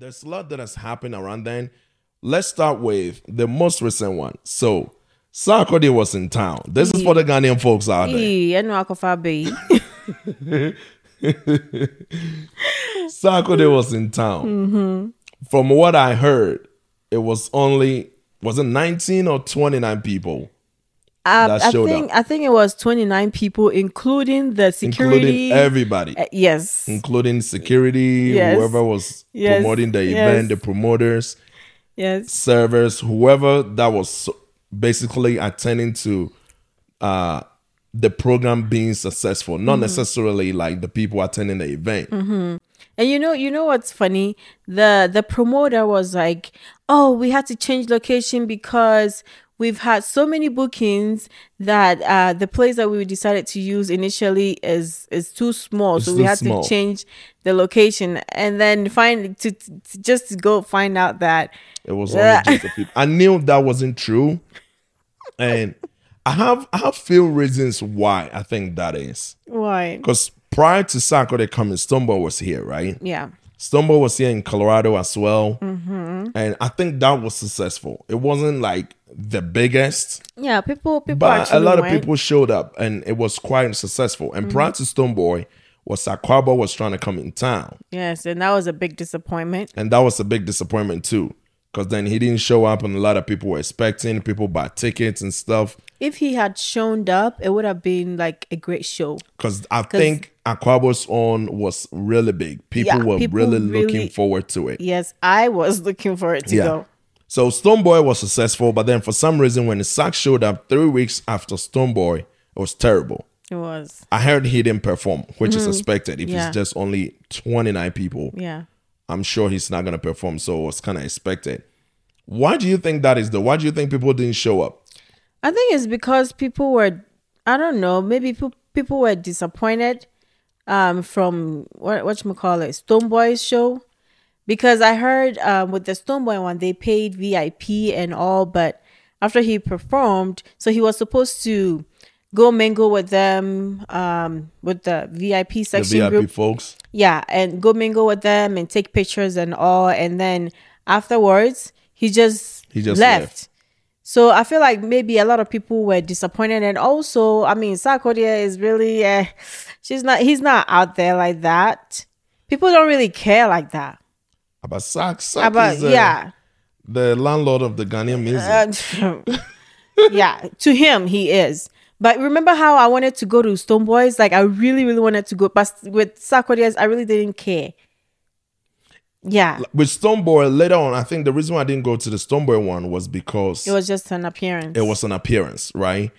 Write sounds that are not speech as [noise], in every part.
there's a lot that has happened around then. Let's start with the most recent one. So, Sarkodie was in town. This is for the Ghanaian folks out there. Ee, ɛnu akɔfa bɛyi. Sarkodie was in town. Mm-hmm. From what I heard, it was only was it 19 or 29 people, That I think I think it was twenty nine people, including the security. including everybody, Uh, yes. including security, Yes. whoever was Yes. promoting the Yes. event, the promoters, Yes. servers, whoever that was basically attending to uh the program being successful, not Mm-hmm. necessarily like the people attending the event. And you know, you know what's funny? The the promoter was like, "Oh, we had to change location because we've had so many bookings that uh, the place that we decided to use initially is is too small, It's so we had small. to change the location, and then find to, to just go find out that It was only [laughs] just people. I knew that wasn't true, and I have I have few reasons why I think that is. why? Because prior to Sarkodie coming, Stonebwoy was here, right? Yeah, Stonebwoy was here in Colorado as well, Mm-hmm. and I think that was successful. It wasn't like the biggest, yeah. People, people but a lot of people showed up, and it was quite successful. And prior to Stonebwoy, was Sakwaba was trying to come in town, Yes, and that was a big disappointment. and that was a big disappointment too. Because then he didn't show up, and a lot of people were expecting. People bought tickets and stuff. If he had shown up, it would have been like a great show. Because I think Akwaboah's on was really big. People Yeah, were people really, really- looking forward to it. Yes, I was [laughs] looking for it to Yeah. go. So Stonebwoy was successful, but then for some reason, when the Sark showed up three weeks after Stonebwoy, it was terrible. It was. I heard he didn't perform, which is expected. If Mm-hmm. Yeah. it's just only 29 people, Yeah. I'm sure he's not going to perform. So it was kind of expected. Why do you think that is though? Why do you think people didn't show up? I think it's because people were, I don't know, maybe people were disappointed um, from what what you call it, Stonebwoy's show, because I heard um, with the Stonebwoy one they paid VIP and all, but after he performed, so he was supposed to go mingle with them um, with the VIP The section VIP group. folks. Yeah, and go mingle with them and take pictures and all, and then afterwards he just He just left. left. So I feel like maybe a lot of people were disappointed, and also, I mean, Sarkodie is really, uh, she's not, he's not out there like that. People don't really care like that. About Sark. Sark About is the, yeah, the landlord of the Ghanaian music. Uh, [laughs] yeah. To him, he is. But remember how I wanted to go to Stonebwoy's? Like I really, really wanted to go, but with Sarkodie's, I really didn't care. Yeah, With Stonebwoy later on, I think the reason why I didn't go to the Stonebwoy one was because it was just an appearance. it was an appearance, right?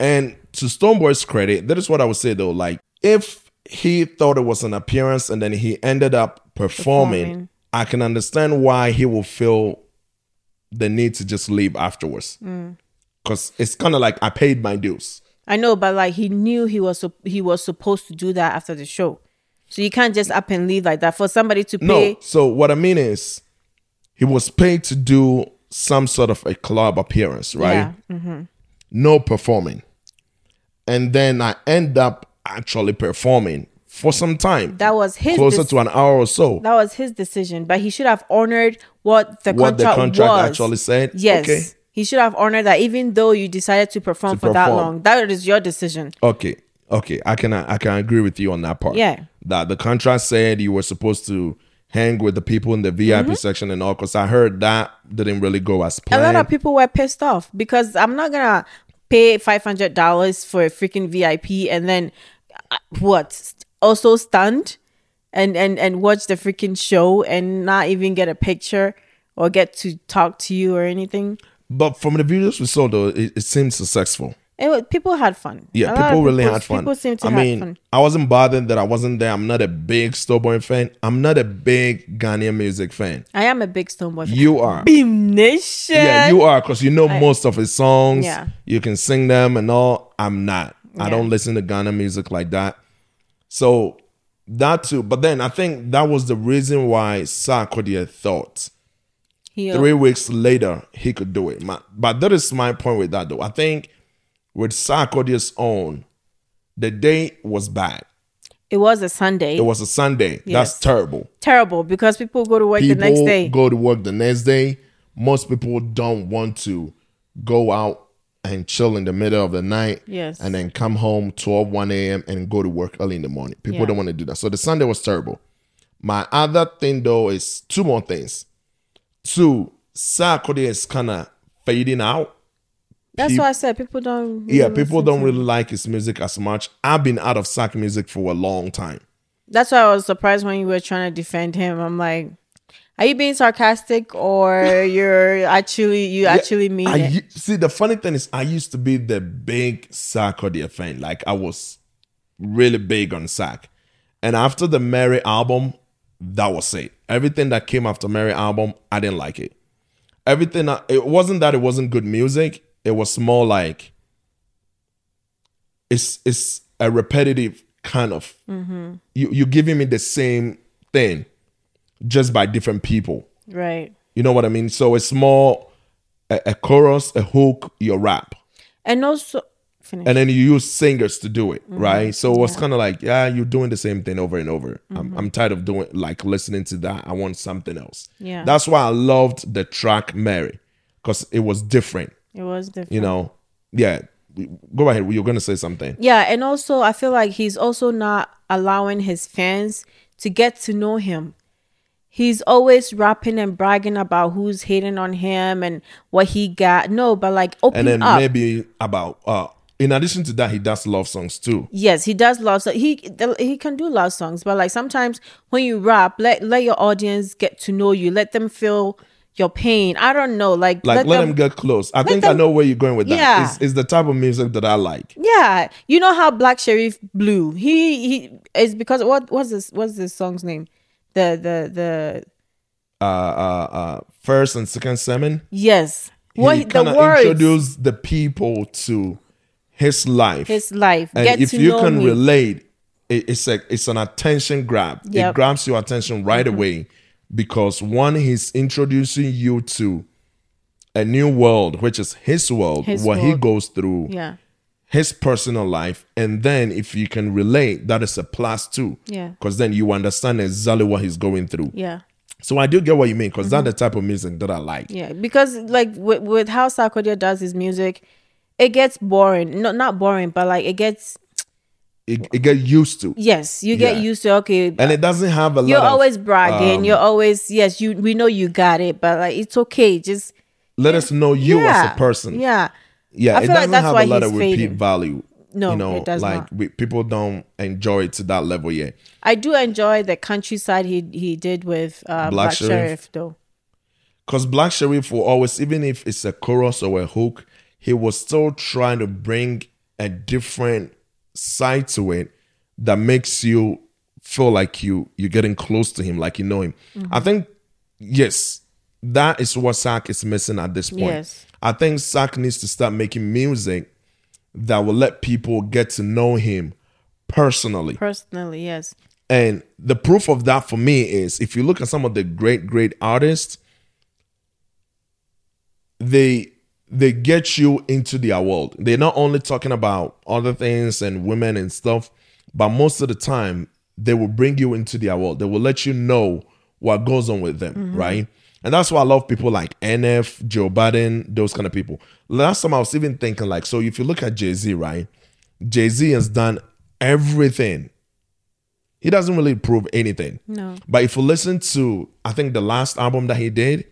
And to Stonebwoy's credit, that is what I would say though. Like, if he thought it was an appearance and then he ended up performing, Performing. I can understand why he will feel the need to just leave afterwards. Mm. Because it's kind of like I paid my dues. I know, but like he knew he was he was supposed to do that after the show, so you can't just up and leave like that for somebody to pay. No, so what I mean is, he was paid to do some sort of a club appearance, right? Yeah, mm-hmm. no performing. And then I end up actually performing for some time. that was his closer dec- to an hour or so. that was his decision, but he should have honored what the what the contract, contract was. actually said. Yes, Okay. He should have honored that, even though you decided to perform To for that long. That is your decision. Okay. Okay. I can I can agree with you on that part. Yeah. That the contract said you were supposed to hang with the people in the VIP section and all because I heard that didn't really go as Mm-hmm. A lot of people were pissed off because I'm not gonna pay five hundred dollars for a freaking VIP and then uh, what? Also stunned and and and watch the freaking show and not even get a picture or get to talk to you or anything. But from the videos we saw though, it, it seemed successful. It was, people had fun. Yeah, A people really had fun. People seem to I have mean, fun. I wasn't bothered that I wasn't there. I'm not a big Stonebwoy fan. I'm not a big Ghanaian music fan. I am a big Stonebwoy. fan. You are. Bhim Nation. Yeah, you are because you know most of his songs. Yeah. You can sing them and all. I'm not. I don't listen to Ghana music like that. So that too. But then I think that was the reason why Sarkodie thought Three weeks later he could do it. My- But that is my point with that though. I think with Sarkodie's own, the date was bad. It was a Sunday. It was a Sunday. Yes. That's terrible. terrible because people go to work People the next day. People go to work the next day. Most people don't want to go out and chill in the middle of the night Yes. and then come home 12, 1 a.m. and go to work early in the morning. People Yeah. don't want to do that. So the Sunday was terrible. My other thing though is two more things. Two, Saturday is kind of fading out. That's peop- why I said people don't. Yeah, people don't really like his music as much. I've been out of Sark music for a long time. That's why I was surprised when you were trying to defend him. I'm like, are you being sarcastic or [laughs] you're actually you actually mean I it? see the funny thing is I used to be the big Sarkodie fan. Like I was really big on Sark. And after the Mary album, that was it. Everything that came after Mary album, I didn't like it. Everything it wasn't that it wasn't good music. It was more like it's it's a repetitive kind of mm-hmm. you you're giving me the same thing just by different people. right. You know what I mean? So it's more a, a chorus, a hook, your rap. And also finish. And then you use singers to do it, right? So it was kind of like, yeah, you're doing the same thing over and over. I'm, I'm tired of doing like listening to that. I want something else. Yeah. That's why I loved the track Mary because it was different. it was different. You know, yeah. Go ahead. You're gonna say something. Yeah, and also I feel like he's also not allowing his fans to get to know him. He's always rapping and bragging about who's hating on him and what he got. No, but like open up. And then up. maybe about uh in addition to that, he does love songs too. Yes, he does love songs. He he can do love songs, but like sometimes when you rap, let let your audience get to know you. Let them feel your pain. I don't know, like Like let, them, get close. I think I know where you're going with that. Yeah. It's, it's the type of music that I like. Yeah, you know how Black Sherif blew. He he is because what what's this what's this song's name? The the the Uh uh uh first and second sermon. yes. he What the words introduced the people to his life. his life. and Get if to you know can me. relate, it, it's a it's an attention grab. It Yep. Mm-hmm. grabs your attention right away because one, he's introducing you to a new world, which is his world, His what he goes through, yeah. his personal life, and then if you can relate, that is a plus too. Yeah. Because then you understand exactly what he's going through. Yeah. So I do get what you mean, because Mm-hmm. that's the type of music that I like. Yeah. Because like with, with how Sarkodie does his music, it gets boring. No, not boring, but like it gets It, it get used to. yes, you get Yeah. used to okay. And it doesn't have a lot. you're of always bragging. um, you're always yes, you we know you got it, but like it's okay. Just let us know you yeah, as a person. Yeah. Yeah, I it feel like doesn't that's have why a lot of repeat fading. value. No, you know, it does like not. We, people don't enjoy it to that level yet. I do enjoy the countryside he he did with uh, Black Black, Sherif. Sherif. though. Because Black Sherif will always, even if it's a chorus or a hook, he was still trying to bring a different side to it that makes you feel like you you're getting close to him, like you know him. Mm-hmm. I think yes, that is what Sark is missing at this point. Yes. I think Sark needs to start making music that will let people get to know him personally. Personally, yes. And the proof of that for me is if you look at some of the great, great artists, they they get you into their world. They're not only talking about other things and women and stuff, but most of the time they will bring you into their world. They will let you know what goes on with them, mm-hmm. right? And that's why I love people like NF, Joe Biden, those kind of people. Last time I was even thinking like, so if you look at Jay Z, right? Jay Z has done everything he doesn't really prove anything. No. But if you listen to, I think the last album that he did,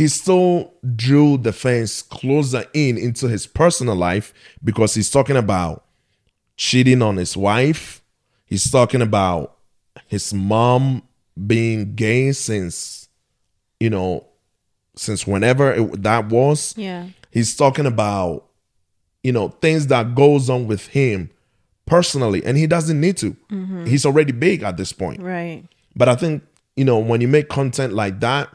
he still drew the fence closer in into his personal life because he's talking about cheating on his wife. He's talking about his mom being gay since, you know, since whenever it, that was Yeah. he's talking about you know things that goes on with him personally and he doesn't need to mm-hmm. he's already big at this point Right. but i think you know when you make content like that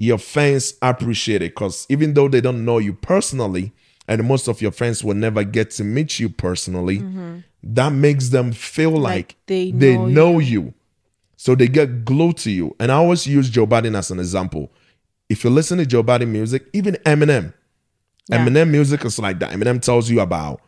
your fans appreciate it because even though they don't know you personally and most of your friends will never get to meet you personally mm-hmm. that makes them feel like, they they know know you so they get glued to you and i always use joe biden as an example if you listen to joe biden music even eminem Yeah. Eminem music is like that. Eminem tells you about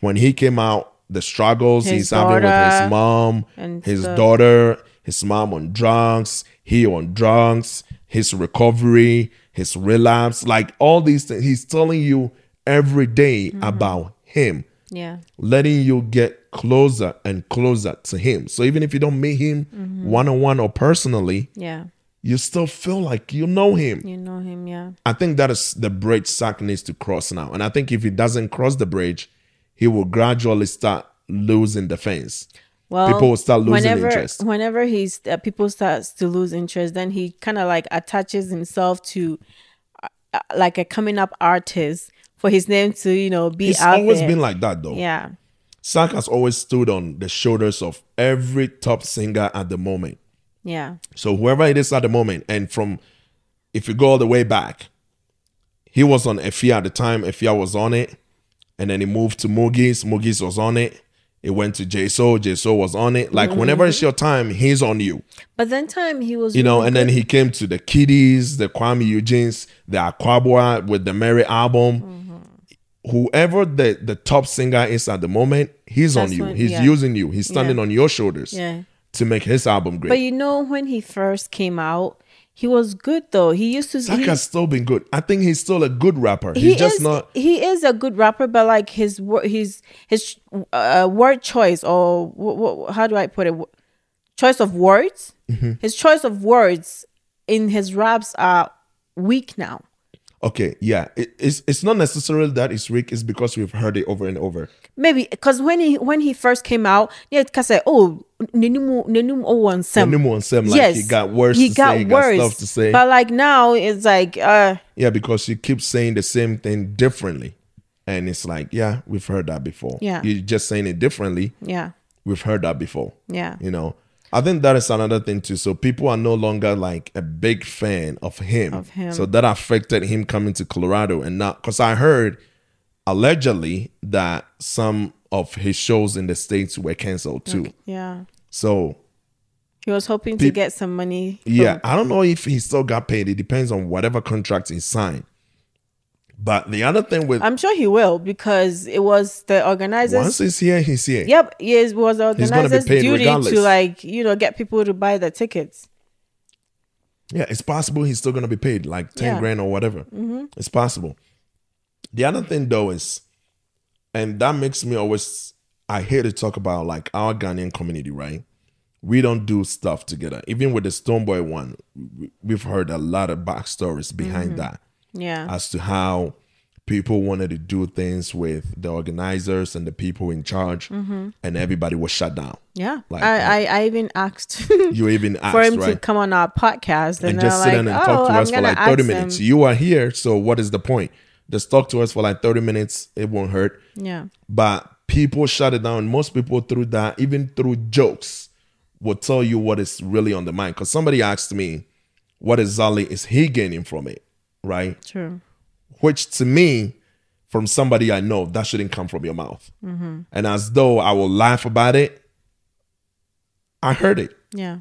when he came out, the struggles His he's having with his mom, and his stuff. daughter, his mom on drugs, he on drugs, his recovery, his relapse, like all these things. He's telling you every day Mm-hmm. about him, Yeah. letting you get closer and closer to him. So even if you don't meet him one on one or personally, Yeah. you still feel like you know him. You know him. Yeah. I think that is the bridge Sark needs to cross now. And I think if he doesn't cross the bridge, he will gradually start losing the fence. Well, People will start losing whenever, interest. Whenever he's uh, people starts to lose interest, then he kind of like attaches himself to uh, uh, like a coming up artist for his name to you know be It's always there. been like that though. yeah. Sark has always stood on the shoulders of every top singer at the moment. Yeah. So whoever it is at the moment, and from if you go all the way back, he was on Efya at the time. Efya was on it, and then he moved to Mugeez. Mugeez was on it. It went to JSO. JSO was on it. Like whenever it's your time, he's on you. But then time he was You know, really and then he came to the KiDis, the Kuami Eugenes, the Akwaboah with the Mary album. Mm-hmm. Whoever the, the top singer is at the moment, he's on you. when- he's yeah. using you. He's standing Yeah. on your shoulders yeah. to make his album great. But you know when he first came out, he was good though. He used to has still been good. I think he's still a good rapper. He's he just is not. he is a good rapper, but like his his his uh, word choice or wh- wh- how do I put it? Choice of words. Mm-hmm. His choice of words in his raps are weak now. Okay, yeah. It, it's it's not necessarily that it's weak. It's because we've heard it over and over. Maybe because when he when he first came out, yeah, because oh, nenum nenum oh one sem. Nenum Onsem, like, yes, he got words He to got say, he got stuff to say. But like now, it's like, uh, Yeah, because you keep saying the same thing differently, and it's like, yeah, we've heard that before. Yeah. you're just saying it differently. yeah, We've heard that before. yeah, You know, I think that is another thing too. So people are no longer like a big fan of him. Of him. So that affected him coming to Colorado and not because I heard allegedly that some of his shows in the states were canceled too. yeah. So He was hoping to get some money. yeah, I don't know if he still got paid. It depends on whatever contract he signed. But the other thing with I'm sure he will because it was the organizers. once he's here, he's here. Yep, yes, it was the He's gonna be organizers' duty regardless. to like you know get people to buy the tickets. Yeah, it's possible he's still gonna be paid like ten Yeah. Mm-hmm. grand or whatever. It's possible. The other thing though is, and that makes me always I hate to talk about like our Ghanaian community, right? We don't do stuff together. Even with the Stoneboy one, we- we've heard a lot of backstories behind Mm-hmm. that Yeah, as to how people wanted to do things with the organizers and the people in charge, Mm-hmm. and everybody was shut down. yeah. Like, I, I I even asked [laughs] You even asked, [laughs] for him to come on our podcast, and, and just like, sit down and oh, talk to I'm us for like 30 ask minutes. him. You are here, so what is the point? Just talk to us for like 30 minutes. It won't hurt. Yeah, But people shut it down. Most people through that, even through jokes, will tell you what is really on the mind. Because somebody asked me, what exactly is he gaining from it? Right? true. Which to me, from somebody I know, that shouldn't come from your mouth. And as though I will laugh about it, I heard it. Yeah,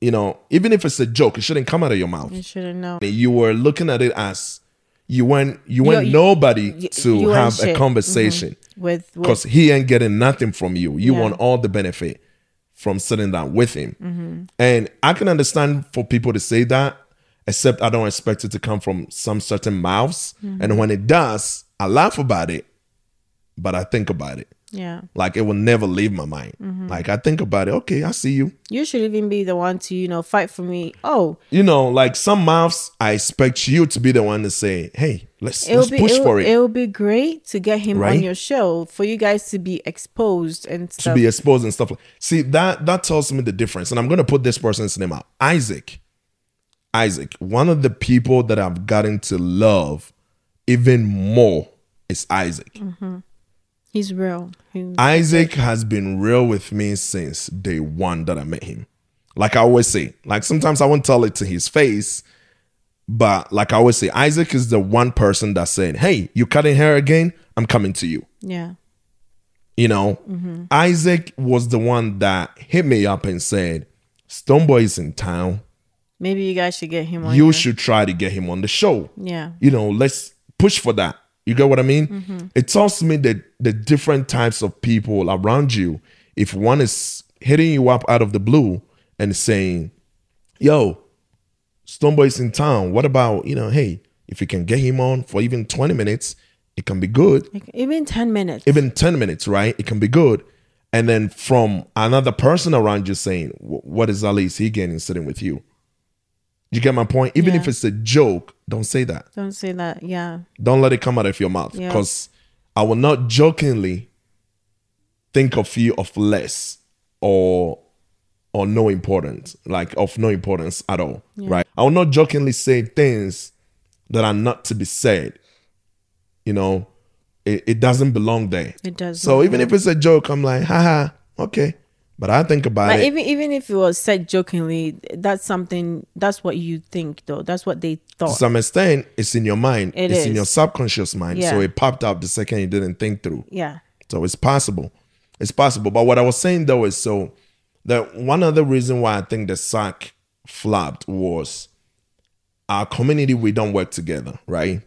You know, even if it's a joke, it shouldn't come out of your mouth. you shouldn't know. you were looking at it as you went you went You- nobody y- to you have a shit. Mm-hmm. conversation With, with because he ain't getting nothing from you you Yeah. want all the benefit from sitting down with him Mm-hmm. and i can understand for people to say that except i don't expect it to come from some certain mouths Mm-hmm. and when it does i laugh about it but i think about it yeah, like it will never leave my mind Mm-hmm. like i think about it okay i see you you should even be the one to you know fight for me. Oh, you know like some mouths i expect you to be the one to say hey let's, it let's be push for it it would be great to get him Right? on your show for you guys to be exposed and to be exposed and stuff. like See that that tells me the difference, and I'm gonna put this person's name out. Isaac, Isaac, one of the people that I've gotten to love even more is Isaac. Mm. He's real. He- Isaac has been real with me since day one that I met him. Like I always say, like sometimes I won't tell it to his face, but like I always say, Isaac is the one person that said, "Hey, you cutting hair again? I'm coming to you." yeah, You know, mm-hmm. Isaac was the one that hit me up and said, Stonebwoy is in town. maybe you guys should get him on. You your- should try to get him on the show. yeah, You know, let's push for that. You get what I mean? Mm-hmm. It tells me that the different types of people around you, if one is hitting you up out of the blue and saying, yo, Stonebwoy's in town. What about, you know, hey, if you can get him on for even 20 minutes, it can be good. Like, even 10 minutes. Even 10 minutes, right? It can be good. And then from another person around you saying, what is Ali? is he getting sitting with you? You get my point? Even Yeah. if it's a joke, don't say that. Don't say that. Yeah. Don't let it come out of your mouth. Yeah. Because I will not jokingly think of you of less or or no importance, like of no importance at all, right? I will not jokingly say things that are not to be said. You know, it, it doesn't belong there. It does So even if it's a joke, I'm like, haha, okay. But I think about But it. even even if it was said jokingly, that's something. That's what you think, though. That's what they thought. to some extent, it's in your mind. It it's in your subconscious mind. So it popped up the second you didn't think through. yeah. So it's possible. It's possible. But what I was saying though is so that one other reason why I think the Sark flopped was our community, we don't work together, right?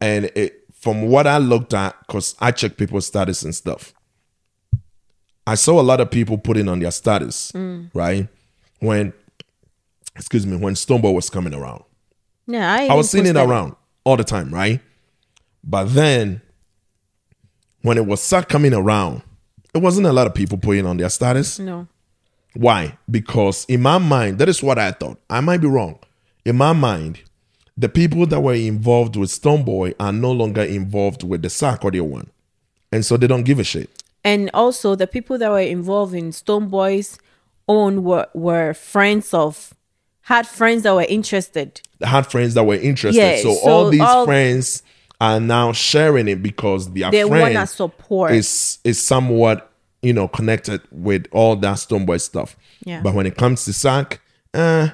And it from what I looked at, because I check people's status and stuff, I saw a lot of people putting on their status, right? When excuse me, when Stonebwoy was coming around. Yeah. I, I was seeing it posted around all the time, right? But then when it was start coming around, it wasn't a lot of people putting on their status. No. Why? Because in my mind, that is what I thought. I might be wrong. In my mind, the people that were involved with Stonebwoy are no longer involved with the Sarkodie one. And so they don't give a shit. And also, the people that were involved in Stonebwoy's own were were friends of, had friends that were interested. They had friends that were interested. Yeah, so, so all these all- friends are now sharing it because their They friend support. is is somewhat you know connected with all that Stonebwoy stuff. Yeah. But when it comes to Sark, eh,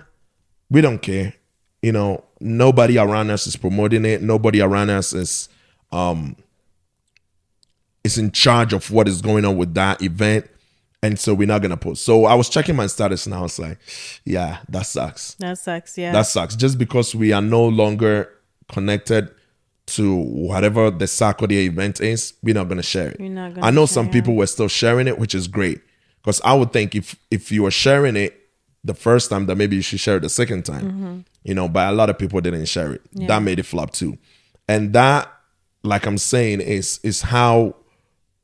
we don't care. You know, nobody around us is promoting it. Nobody around us is um is in charge of what is going on with that event. And so we're not gonna post. So I was checking my status and I was like, yeah, that sucks. That sucks. Yeah. That sucks. Just because we are no longer connected to whatever the Sarkodie event is, we're not gonna share it. Gonna I know some it. people were still sharing it, which is great. Because I would think if if you were sharing it the first time, that maybe you should share it the second time. Mm-hmm. You know, but a lot of people didn't share it. That made it flop too. And that, like I'm saying, is is how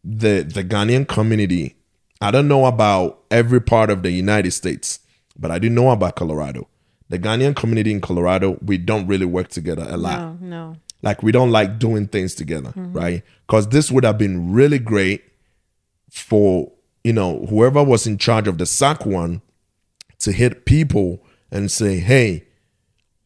the the Ghanaian community. I don't know about every part of the United States, but I do know about Colorado. The Ghanaian community in Colorado, we don't really work together a lot. no, no. Like we don't like doing things together, mm-hmm. right? Because this would have been really great for you know whoever was in charge of the Sark one to hit people and say, "Hey,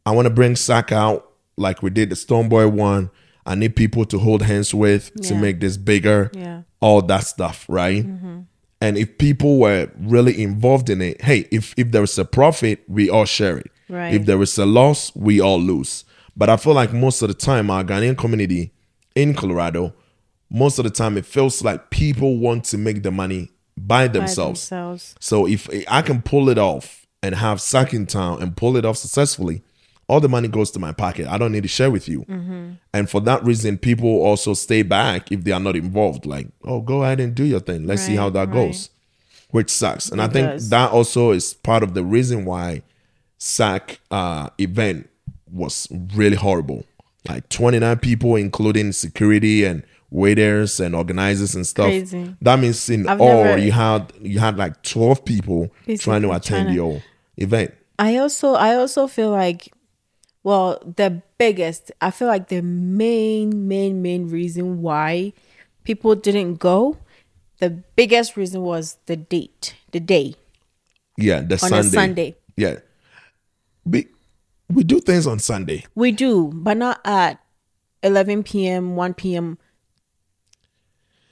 I want to bring Sark out like we did the Stonebwoy one. I need people to hold hands with to make this bigger. Yeah. All that stuff, right? Mm-hmm. And if people were really involved in it, hey, if if there is a profit, we all share it. Right. If there is a loss, we all lose. But I feel like most of the time, our Ghanaian community in Colorado, most of the time, it feels like people want to make the money by themselves. By themselves. So if I can pull it off and have Sark in town and pull it off successfully, all the money goes to my pocket. I don't need to share with you. And for that reason, people also stay back if they are not involved. Like, oh, go ahead and do your thing. Let's see how that right. goes, which sucks. And I think does. that also is part of the reason why Sark uh, event was really horrible. Like 29 people, including security and waiters and organizers and stuff. Crazy. That means in I've all never- you had you had like 12 people trying to attend trying to- your event. I also I also feel like well the biggest I feel like the main main main reason why people didn't go the biggest reason was the date the day Yeah, the on Sunday. a Sunday Yeah. We we do things on Sunday. we do but not at 11 p.m 1 p.m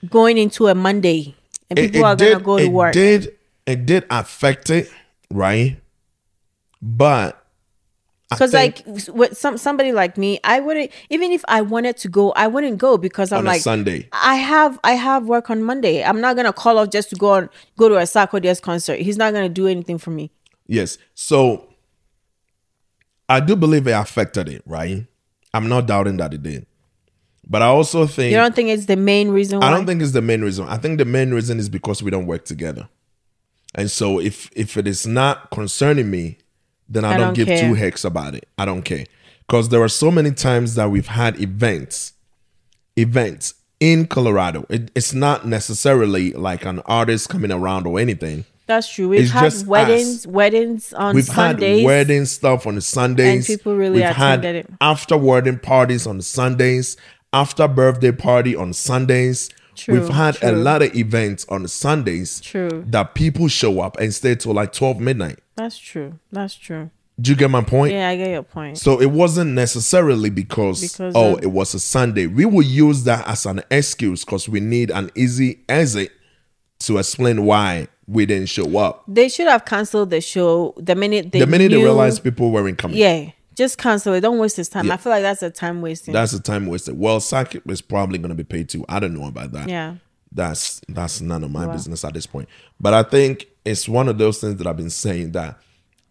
going into a Monday and people it are gonna go to it work Did it did affect it, right? But because like with some somebody like me I wouldn't even if I wanted to go I wouldn't go because I'm like Sunday. I have I have work on Monday. I'm not gonna call off just to go on go to a Sarkodie's concert. He's not gonna do anything for me. Yes. So I do believe it affected it, right? I'm not doubting that it did. But I also think You don't think it's the main reason why? I don't think it's the main reason. I think the main reason is because we don't work together. And so if if it is not concerning me, then I, I don't, don't give care. two hecks about it. I don't care. Because there are so many times that we've had events, events in Colorado. It, it's not necessarily like an artist coming around or anything. That's true. We've It's had just weddings, us. weddings on We've Sundays. had wedding stuff on the Sundays. And people really We've had it. after wedding parties on Sundays, after birthday party on Sundays. True, We've had a lot of events on Sundays True. that people show up and stay till like 12 midnight. That's true. That's true. Do you get my point? Yeah, I get your point. So it wasn't necessarily because, Because oh, of- it was a Sunday. We will use that as an excuse because we need an easy exit to explain why we didn't show up. They should have canceled the show the minute they the minute knew, they realized people weren't coming. Yeah, just cancel it. Don't waste his time. Yeah. I feel like that's a time wasting. That's a time wasted. Well, Sark is probably going to be paid too. I don't know about that. yeah. That's that's none of my business at this point. But I think it's one of those things that I've been saying that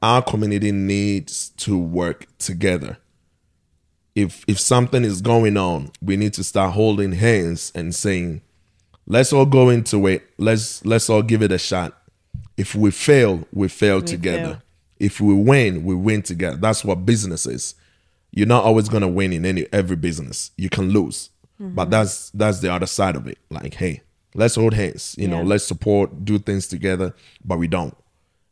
our community needs to work together. If if something is going on, we need to start holding hands and saying, "Let's all go into it. Let's let's all give it a shot. If we fail, we fail together. fail. If we win, we win together. That's what business is. You're not always gonna win in any every business. You can lose, but mm-hmm. that's that's the other side of it. Like, hey, let's hold hands. You know, let's support, do things together, but we don't.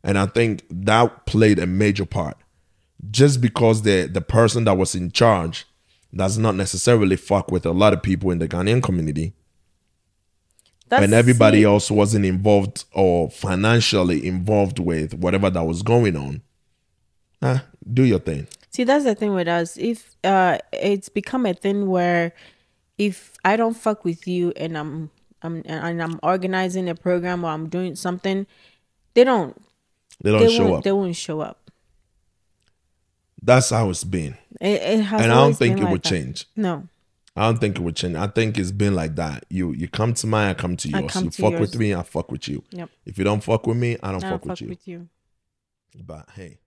And I think that played a major part. Just because the the person that was in charge does not necessarily fuck with a lot of people in the Ghanaian community, That's and everybody see, else wasn't involved or financially involved with whatever that was going on. Ah, do your thing. See, that's the thing with us. If uh, it's become a thing where if I don't fuck with you and I'm I'm and I'm organizing a program or I'm doing something, they don't They don't they show up. they won't show up. That's how it's been. It, it has and I don't think it like would that. change. No, I don't think it would change. I think it's been like that. You you come to mine, I come to yours. come you to fuck yours. with me, I fuck with you. Yep. If you don't fuck with me, I don't I fuck don't with fuck you. with you. But hey,